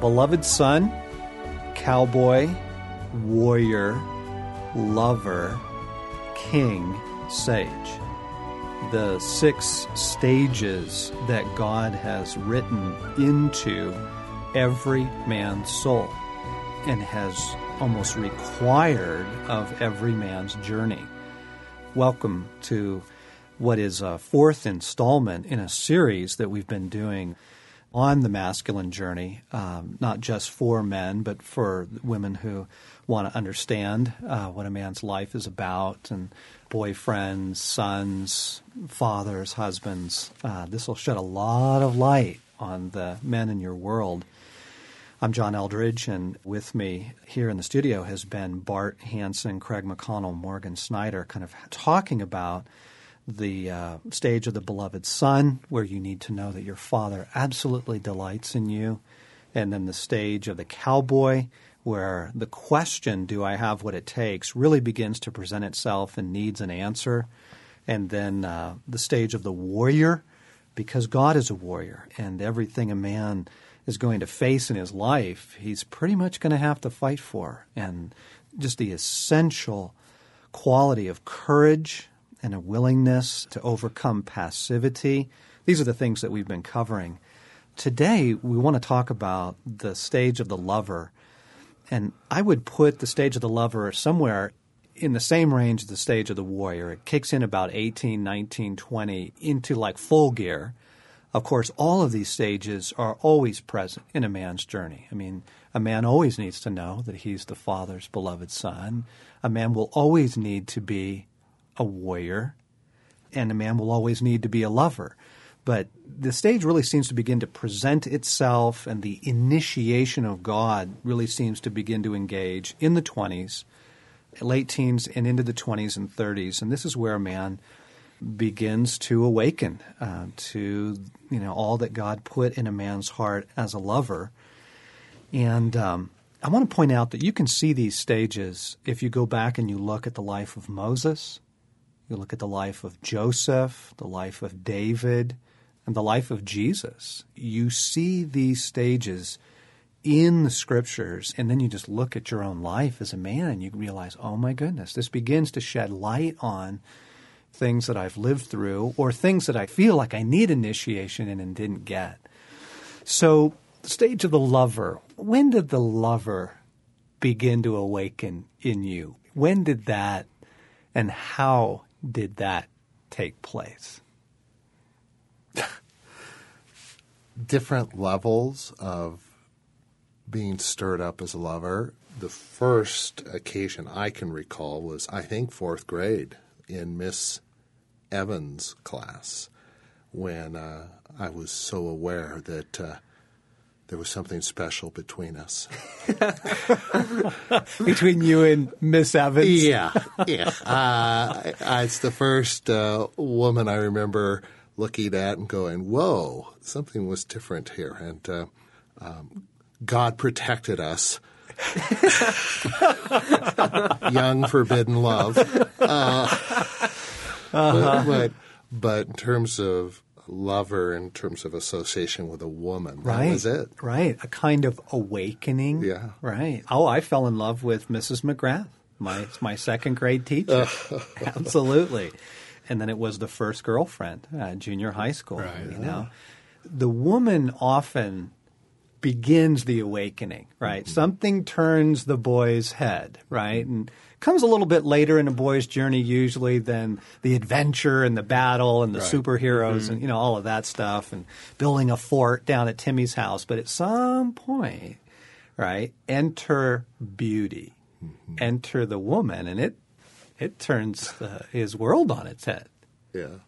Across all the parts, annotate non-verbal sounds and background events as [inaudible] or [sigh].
beloved son, cowboy, warrior, lover, king, sage. The six stages that God has written into every man's soul and has almost required of every man's journey. Welcome to what is a fourth installment in a series that we've been doing on the masculine journey, um, not just for men, but for women who want to understand uh, what a man's life is about and boyfriends, sons, fathers, husbands. Uh, this will shed a lot of light on the men in your world. I'm John Eldredge, and with me here in the studio has been Bart Hansen, Craig McConnell, Morgan Snyder, kind of talking about the uh, stage of the beloved son, where you need to know that your father absolutely delights in you, and then the stage of the cowboy, where the question, do I have what it takes, really begins to present itself and needs an answer. And then uh, the stage of the warrior, because God is a warrior, and everything a man is going to face in his life, he's pretty much going to have to fight for. And just the essential quality of courage and a willingness to overcome passivity. These are the things that we've been covering. Today, we want to talk about the stage of the lover. And I would put the stage of the lover somewhere in the same range as the stage of the warrior. It kicks in about 18, 19, 20 into like full gear. Of course, all of these stages are always present in a man's journey. I mean, a man always needs to know that he's the Father's beloved son. A man will always need to be a warrior, and a man will always need to be a lover. But the stage really seems to begin to present itself, and the initiation of God really seems to begin to engage in the 20s, late teens, and into the 20s and 30s. And this is where a man begins to awaken uh, to you know all that God put in a man's heart as a lover. And um, I want to point out that you can see these stages if you go back and you look at the life of Moses, you look at the life of Joseph, the life of David, and the life of Jesus. You see these stages in the scriptures, and then you just look at your own life as a man and you realize, oh my goodness, this begins to shed light on things that I've lived through or things that I feel like I need initiation in and didn't get. So, the stage of the lover, when did the lover begin to awaken in you? When did that and how did that take place? Different levels of being stirred up as a lover. The first occasion I can recall was, I think, fourth grade in Miss Evans' class when uh, I was so aware that uh, there was something special between us. [laughs] between you and Miss Evans? Yeah, yeah. Uh, it's the first uh, woman I remember looking at and going, "Whoa, something was different here," and uh, um, God protected us. [laughs] Young forbidden love, uh, uh-huh. but, but but in terms of lover in terms of association with a woman. Right. That was it. Right. A kind of awakening. Yeah. Right. Oh, I fell in love with Mrs. McGrath, my my second grade teacher. [laughs] [laughs] Absolutely. And then it was the first girlfriend, uh, junior high school. Right. You know, the woman often begins the awakening. Right. Mm-hmm. Something turns the boy's head. Right. And comes a little bit later in a boy's journey usually than the adventure and the battle and the right. superheroes mm-hmm. and you know all of that stuff and building a fort down at Timmy's house. But at some point, right, enter beauty, mm-hmm. enter the woman, and it it turns the, his world on its head. Yeah.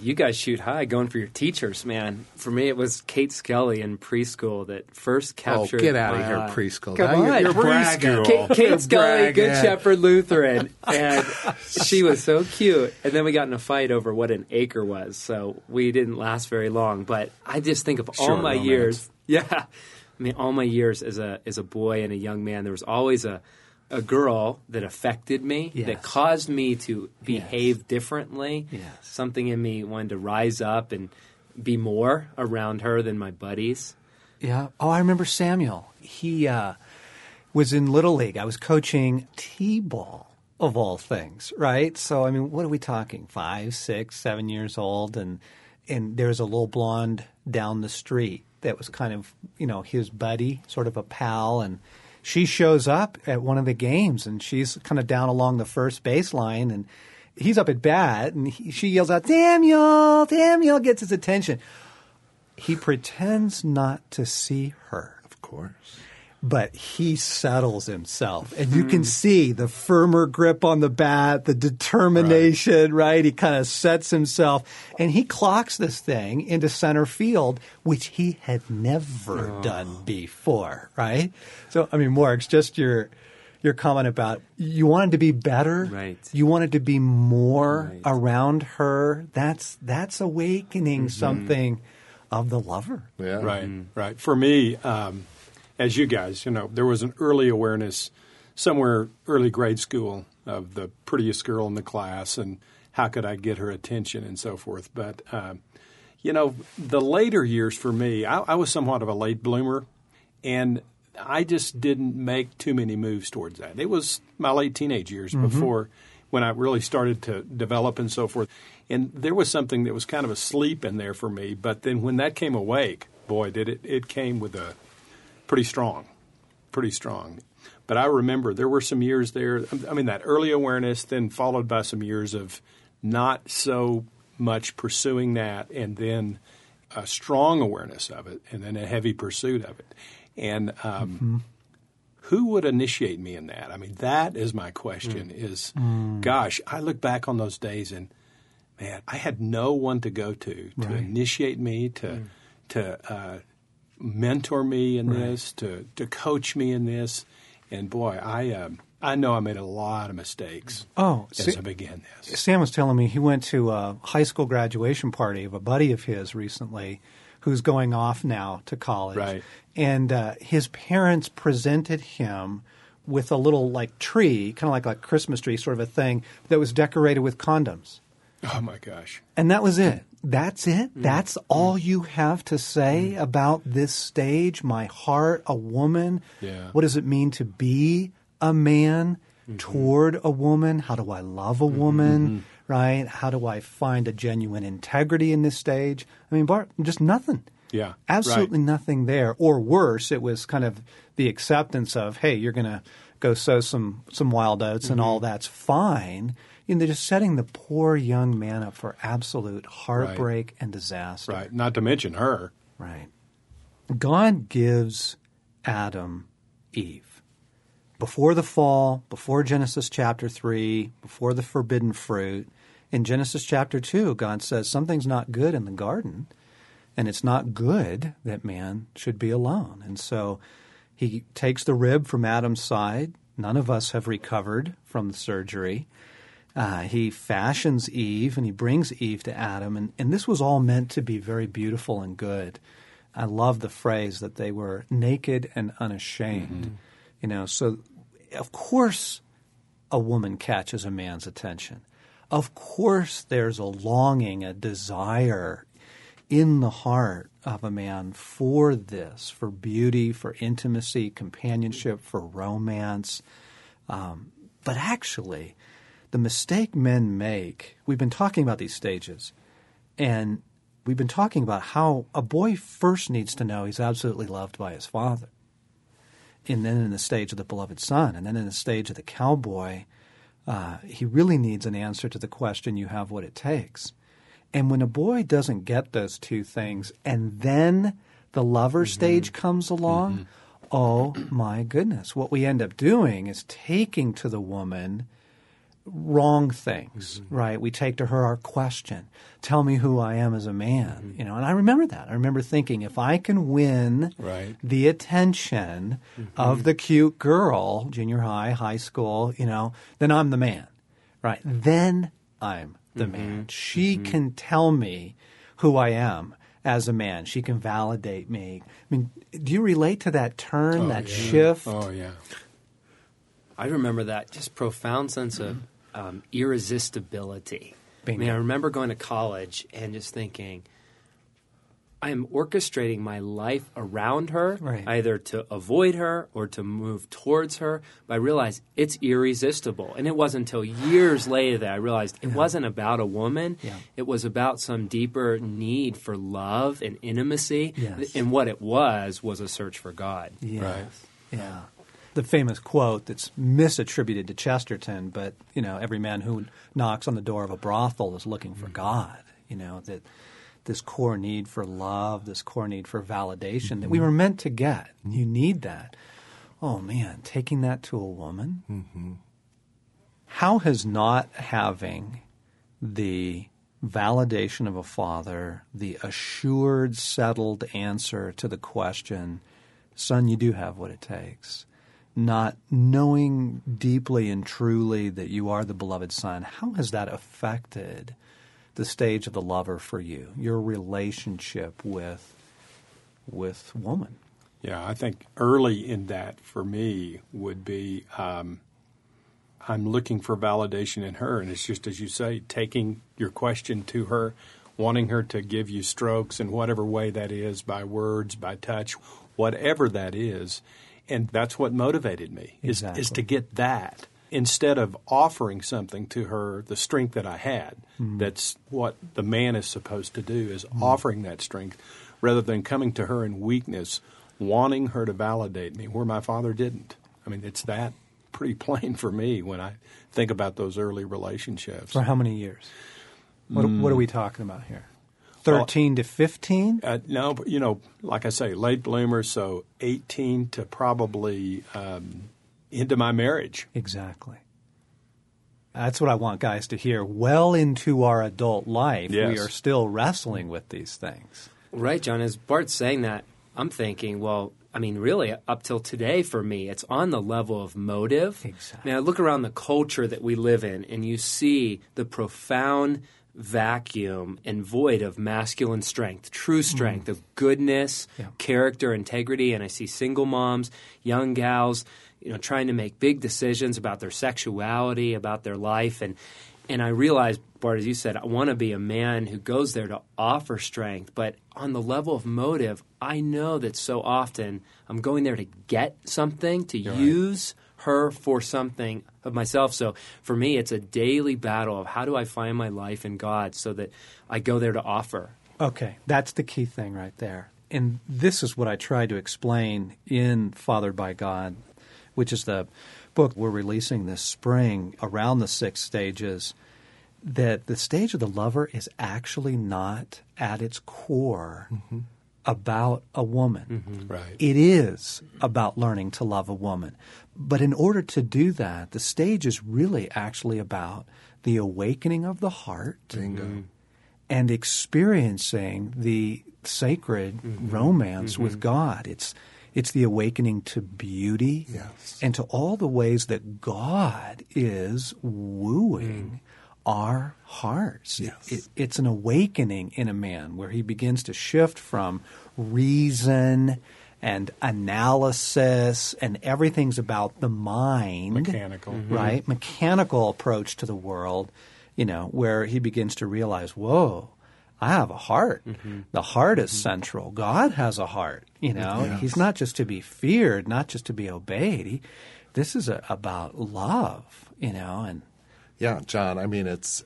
You guys shoot high going for your teachers, man. For me, it was Kate Scully in preschool that first captured. Oh, get out of here, preschool! Come on, you're, bragging. Kate, Kate Scully, Good Shepherd Lutheran, [laughs] and she was so cute. And then we got in a fight over what an acre was, so we didn't last very long. But I just think of all sure, my romance. years. [laughs] Yeah, I mean, all my years as a as a boy and a young man, there was always a a girl that affected me, yes. that caused me to behave yes. differently. Yes. Something in me wanted to rise up and be more around her than my buddies. Yeah. Oh, I remember Samuel. He uh, was in Little League. I was coaching T-ball of all things, right? So, I mean, what are we talking? Five, six, seven years old, and and there was a little blonde down the street that was kind of, you know, his buddy, sort of a pal, and she shows up at one of the games, and she's kind of down along the first baseline, and he's up at bat, and he, she yells out, "Samuel!" Samuel gets his attention. He pretends not to see her Of course. But he settles himself. And you can see the firmer grip on the bat, the determination, right? He kind of sets himself and he clocks this thing into center field, which he had never done before, right? So, I mean, Morgs, just your your comment about you wanted to be better, Right. You wanted to be more Right. around her. That's that's awakening something of the lover. Yeah. Right, right. For me, um, as you guys, you know, there was an early awareness somewhere early grade school of the prettiest girl in the class and how could I get her attention and so forth. But, um, you know, the later years for me, I, I was somewhat of a late bloomer and I just didn't make too many moves towards that. It was my late teenage years before when I really started to develop and so forth. And there was something that was kind of asleep in there for me. But then when that came awake, boy, did it, it came with a pretty strong, pretty strong. But I remember there were some years there, I mean, that early awareness, then followed by some years of not so much pursuing that, and then a strong awareness of it, and then a heavy pursuit of it. And um, who would initiate me in that? I mean, that is my question. Is gosh, I look back on those days and man, I had no one to go to to initiate me, to to uh, mentor me in this, to to coach me in this. And boy, I um, I know I made a lot of mistakes Oh, as I began this. Sam was telling me he went to a high school graduation party of a buddy of his recently who's going off now to college. Right. And uh, his parents presented him with a little like tree, kind of like a Christmas tree sort of a thing that was decorated with condoms. Oh my gosh. And that was it. That's it. That's all you have to say about this stage. My heart, a woman. Yeah. What does it mean to be a man Mm-hmm. toward a woman? How do I love a woman? Right? How do I find a genuine integrity in this stage? I mean, Bart, just nothing. Yeah, Absolutely right. nothing there. Or worse, it was kind of the acceptance of, hey, you're going to go sow some, some wild oats and Mm-hmm. all that's fine. You know, they're just setting the poor young man up for absolute heartbreak and disaster. Right. Not to mention her. Right. God gives Adam Eve. Before the fall, before Genesis chapter 3, before the forbidden fruit, in Genesis chapter 2, God says something's not good in the garden, and it's not good that man should be alone. And so he takes the rib from Adam's side. None of us have recovered from the surgery. Uh, he fashions Eve and he brings Eve to Adam. And, and this was all meant to be very beautiful and good. I love the phrase that they were naked and unashamed. You know, so of course a woman catches a man's attention. Of course there's a longing, a desire in the heart of a man for this, for beauty, for intimacy, companionship, for romance. Um, but actually, the mistake men make, we've been talking about these stages, and we've been talking about how a boy first needs to know he's absolutely loved by his father. And then in the stage of the beloved son, and then in the stage of the cowboy, uh, he really needs an answer to the question, You have what it takes. And when a boy doesn't get those two things, and then the lover stage comes along, oh my goodness. What we end up doing is taking to the woman wrong things, mm-hmm. right? We take to her our question. Tell me who I am as a man, mm-hmm. you know. And I remember that. I remember thinking if I can win Right. the attention mm-hmm. of the cute girl, junior high, high school, you know, then I'm the man, right? Then I'm the man. She can tell me who I am as a man. She can validate me. I mean, do you relate to that turn, oh, that yeah. shift? Oh yeah. I remember that just profound sense of um, irresistibility. I mean, I remember going to college and just thinking, I am orchestrating my life around her, Right. either to avoid her or to move towards her. But I realized it's irresistible. And it wasn't until years later that I realized it wasn't about a woman. Yeah. It was about some deeper need for love and intimacy. Yes. And what it was was a search for God. Yes. Right. Yeah. The famous quote that's misattributed to Chesterton, but you know, every man who knocks on the door of a brothel is looking for hmm. God. You know that this core need for love, this core need for validation that we mm-hmm. were meant to get. You need that. Oh man, taking that to a woman. Mm-hmm. How has not having the validation of a father, the assured, settled answer to the question, son, you do have what it takes, not knowing deeply and truly that you are the beloved son, how has that affected the stage of the lover for you, your relationship with with woman? Yeah, I think early in that for me would be um, I'm looking for validation in her, and it's just as you say, taking your question to her, wanting her to give you strokes in whatever way that is, by words, by touch, whatever that is, and that's what motivated me is, is to get that instead of offering something to her the strength that I had. Mm-hmm. That's what the man is supposed to do is mm-hmm. offering that strength rather than coming to her in weakness, wanting her to validate me where my father didn't. I mean, it's that pretty plain for me when I think about those early relationships. For how many years? What, what are we talking about here? 13 to 15? Uh, no, you know, like I say, late bloomer, so 18 to probably um, into my marriage. Exactly. That's what I want guys to hear. Well into our adult life, we are still wrestling with these things. Right, John. As Bart's saying that, I'm thinking, well, I mean, really, up till today for me, it's on the level of motive. Exactly. Now, look around the culture that we live in, and you see the profound vacuum and void of masculine strength, true hmm. strength, of goodness, Yeah. character, integrity. And I see single moms, young gals, you know, trying to make big decisions about their sexuality, about their life, and and I realize, Bart, as you said, I want to be a man who goes there to offer strength, but on the level of motive, I know that so often I'm going there to get something, to use her for something of myself. So for me, it's a daily battle of how do I find my life in God so that I go there to offer. Okay, that's the key thing right there. And this is what I tried to explain in Fathered by God, which is the book we're releasing this spring around the six stages. That the stage of the lover is actually not at its core mm-hmm. About a woman. Mm-hmm. Right. It is about learning to love a woman. But in order to do that, the stage is really actually about the awakening of the heart mm-hmm. and experiencing the sacred mm-hmm. romance with God. It's it's the awakening to beauty Yes. and to all the ways that God is wooing mm. Our hearts. Yes. it- it's an awakening in a man where he begins to shift from reason and analysis and everything's about the mind Mechanical. right? Mm-hmm. Mechanical approach to the world, you know, where he begins to realize, whoa, I have a heart. Mm-hmm. The heart is mm-hmm. central. God has a heart, you know. Yes. He's not just to be feared, not just to be obeyed. He, this is a, about love, you know, and Yeah, John. I mean, it's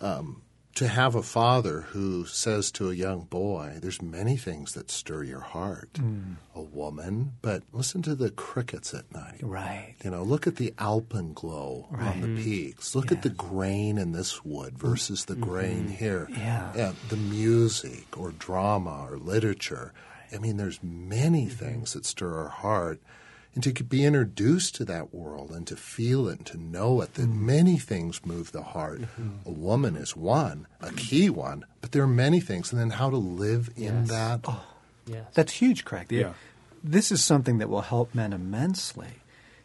um, to have a father who says to a young boy, "There's many things that stir your heart." Hmm. A woman, but listen to the crickets at night. right. You know, look at the alpenglow on the peaks. Look at the grain in this wood versus the grain mm-hmm. here. Yeah. the music or drama or literature. I mean, there's many mm-hmm. things that stir our heart. And to be introduced to that world and to feel it and to know it, that mm-hmm. many things move the heart. Mm-hmm. A woman is one, a key one, but there are many things. And then how to live in Yes. that. Oh, yes. That's huge, Craig. Yeah. This is something that will help men immensely.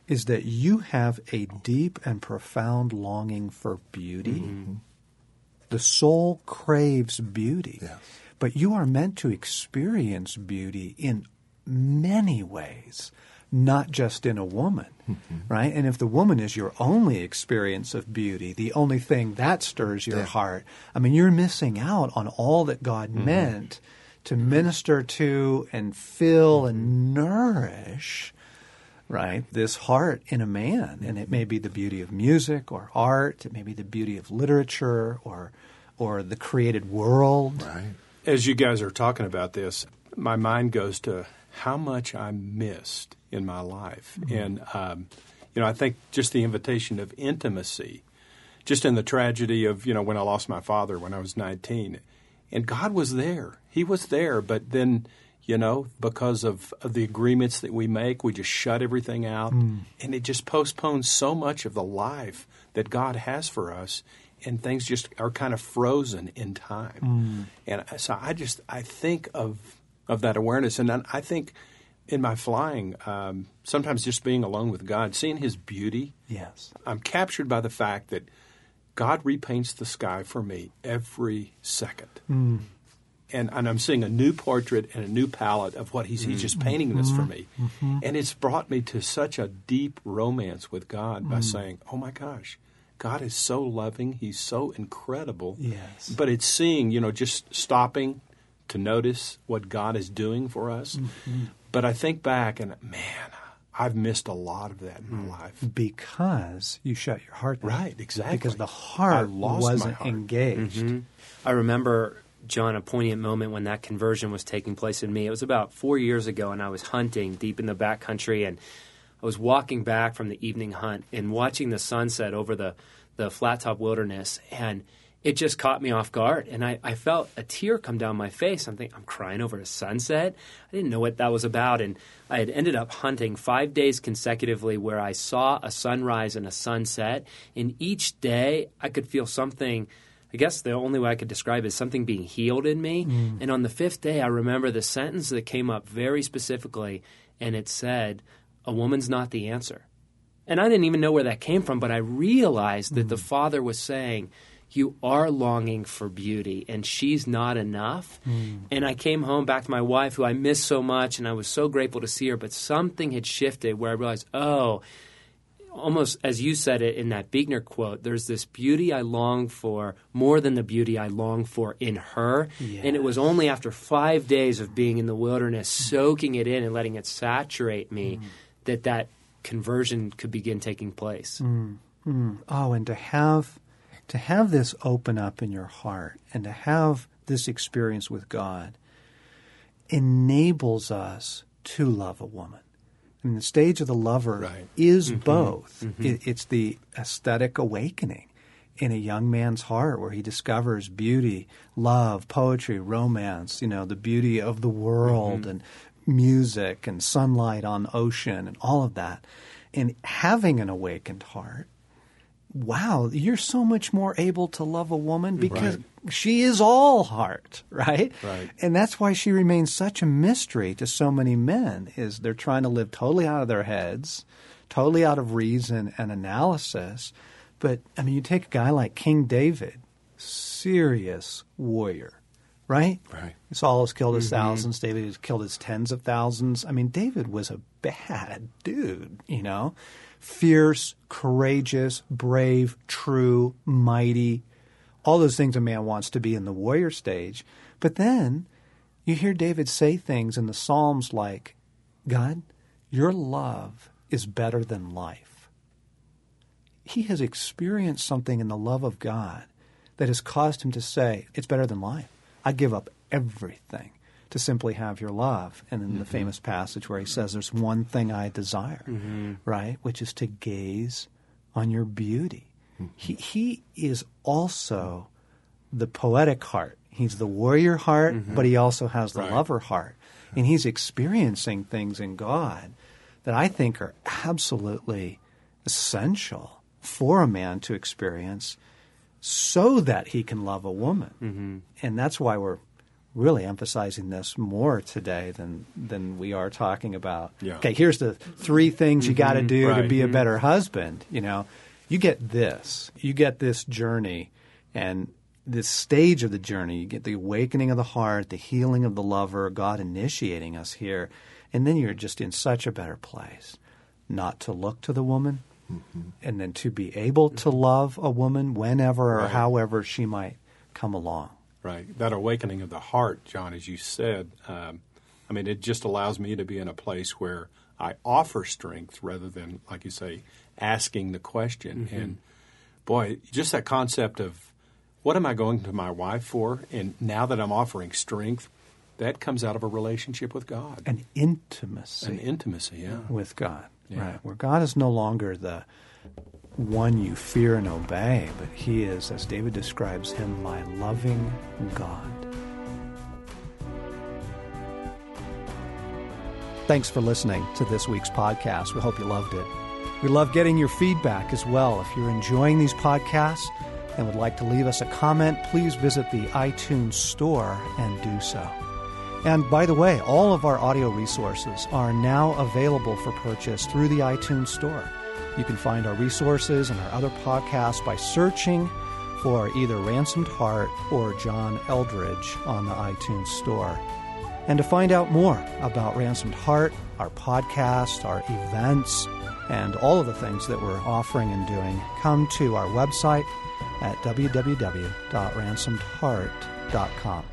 Is that you have a deep and profound longing for beauty? Mm-hmm. The soul craves beauty. Yes. But you are meant to experience beauty in many ways, not just in a woman, mm-hmm. right? And if the woman is your only experience of beauty, the only thing that stirs your Yeah. heart, I mean, you're missing out on all that God mm-hmm. meant to mm-hmm. minister to and fill and nourish right this heart in a man. And it may be the beauty of music or art. It may be the beauty of literature or or the created world. Right. As you guys are talking about this, my mind goes to how much I missed in my life. Mm-hmm. And, um, you know, I think just the invitation of intimacy, just in the tragedy of, you know, when I lost my father when I was 19. And God was there. He was there. But then, you know, because of, of the agreements that we make, we just shut everything out. Mm. And it just postpones so much of the life that God has for us. And things just are kind of frozen in time. Mm. And uh, so I just, I think of, of that awareness. And I think in my flying, um, sometimes just being alone with God, seeing His beauty, yes I'm captured by the fact that God repaints the sky for me every second. Hmm. And, and I'm seeing a new portrait and a new palette of what he's, he's just mm-hmm. painting this for mm-hmm. me. Mm-hmm. And it's brought me to such a deep romance with God by hmm. saying, oh my gosh, God is so loving. He's so incredible. Yes. But it's seeing, you know, just stopping to notice what God is doing for us. But I think back and, man, I've missed a lot of that in my hmm. life. because you shut your heart down. Right, exactly. because the heart wasn't heart. engaged mm-hmm. I remember, John, a poignant moment when that conversion was taking place in me. It was about four years ago, and I was hunting deep in the backcountry, and I was walking back from the evening hunt and watching the sunset over the, the flat top wilderness, and it just caught me off guard. And I, I felt a tear come down my face. I'm thinking, I'm crying over a sunset. I didn't know what that was about. And I had ended up hunting five days consecutively where I saw a sunrise and a sunset. And each day I could feel something I guess the only way I could describe it is something being healed in me. Mm. And on the fifth day, I remember the sentence that came up very specifically, and it said, A woman's not the answer. And I didn't even know where that came from, but I realized that the mm. Father was saying, You are longing for beauty, and she's not enough. Hmm. And I came home back to my wife, who I miss so much, and I was so grateful to see her, but something had shifted where I realized, Oh, almost as you said it in that Buechner quote, there's this beauty I long for more than the beauty I long for in her. And it was only after five days of being in the wilderness, hmm. soaking it in and letting it saturate me, hmm. that that conversion could begin taking place. Oh, and to have to have this open up in your heart and to have this experience with God enables us to love a woman. I mean, the stage of the lover Right. is mm-hmm. both. Mm-hmm. It, it's the aesthetic awakening in a young man's heart where he discovers beauty, love, poetry, romance, you know, the beauty of the world mm-hmm. and music and sunlight on ocean and all of that. And having an awakened heart wow, you're so much more able to love a woman because she is all heart, right? Right. And that's why she remains such a mystery to so many men is they're trying to live totally out of their heads, totally out of reason and analysis. But I mean, you take a guy like King David, serious warrior, right? Right. Saul has killed his mm-hmm. thousands. David has killed his tens of thousands. I mean, David was a bad dude, you know? Fierce, courageous, brave, true, mighty, all those things a man wants to be in the warrior stage. But then you hear David say things in the Psalms like, God, your love is better than life. He has experienced something in the love of God that has caused him to say, It's better than life. I give up everything to simply have your love. And in the mm-hmm. famous passage where he says, There's one thing I desire, mm-hmm. right? Which is to gaze on your beauty. Mm-hmm. He, he is also the poetic heart. He's the warrior heart, but he also has the Right. lover heart. And he's experiencing things in God that I think are absolutely essential for a man to experience so that he can love a woman. And that's why we're really emphasizing this more today than than we are talking about. Yeah. okay here's the three things you got to mm-hmm. do to be a mm-hmm. better husband you know? You get this. You get this journey and this stage of the journey. You get the awakening of the heart the healing of the lover god initiating us here and then you're just in such a better place. Not to look to the woman mm-hmm. and then to be able to love a woman whenever or however she might come along Right. That awakening of the heart, John, as you said, um, I mean, it just allows me to be in a place where I offer strength rather than, like you say, asking the question. Mm-hmm. And boy, just that concept of what am I going to my wife for? And now that I'm offering strength, that comes out of a relationship with God, An intimacy. an intimacy. Yeah. with God. Yeah. Right. Where God is no longer the one you fear and obey, but He is, as David describes him, my loving God. Thanks for listening to this week's podcast. We hope you loved it. We love getting your feedback as well. If you're enjoying these podcasts and would like to leave us a comment, please visit the iTunes store and do so. And by the way, all of our audio resources are now available for purchase through the iTunes Store. You can find our resources and our other podcasts by searching for either Ransomed Heart or John Eldredge on the iTunes Store. And to find out more about Ransomed Heart, our podcast, our events, and all of the things that we're offering and doing, come to our website at www.ransomedheart.com.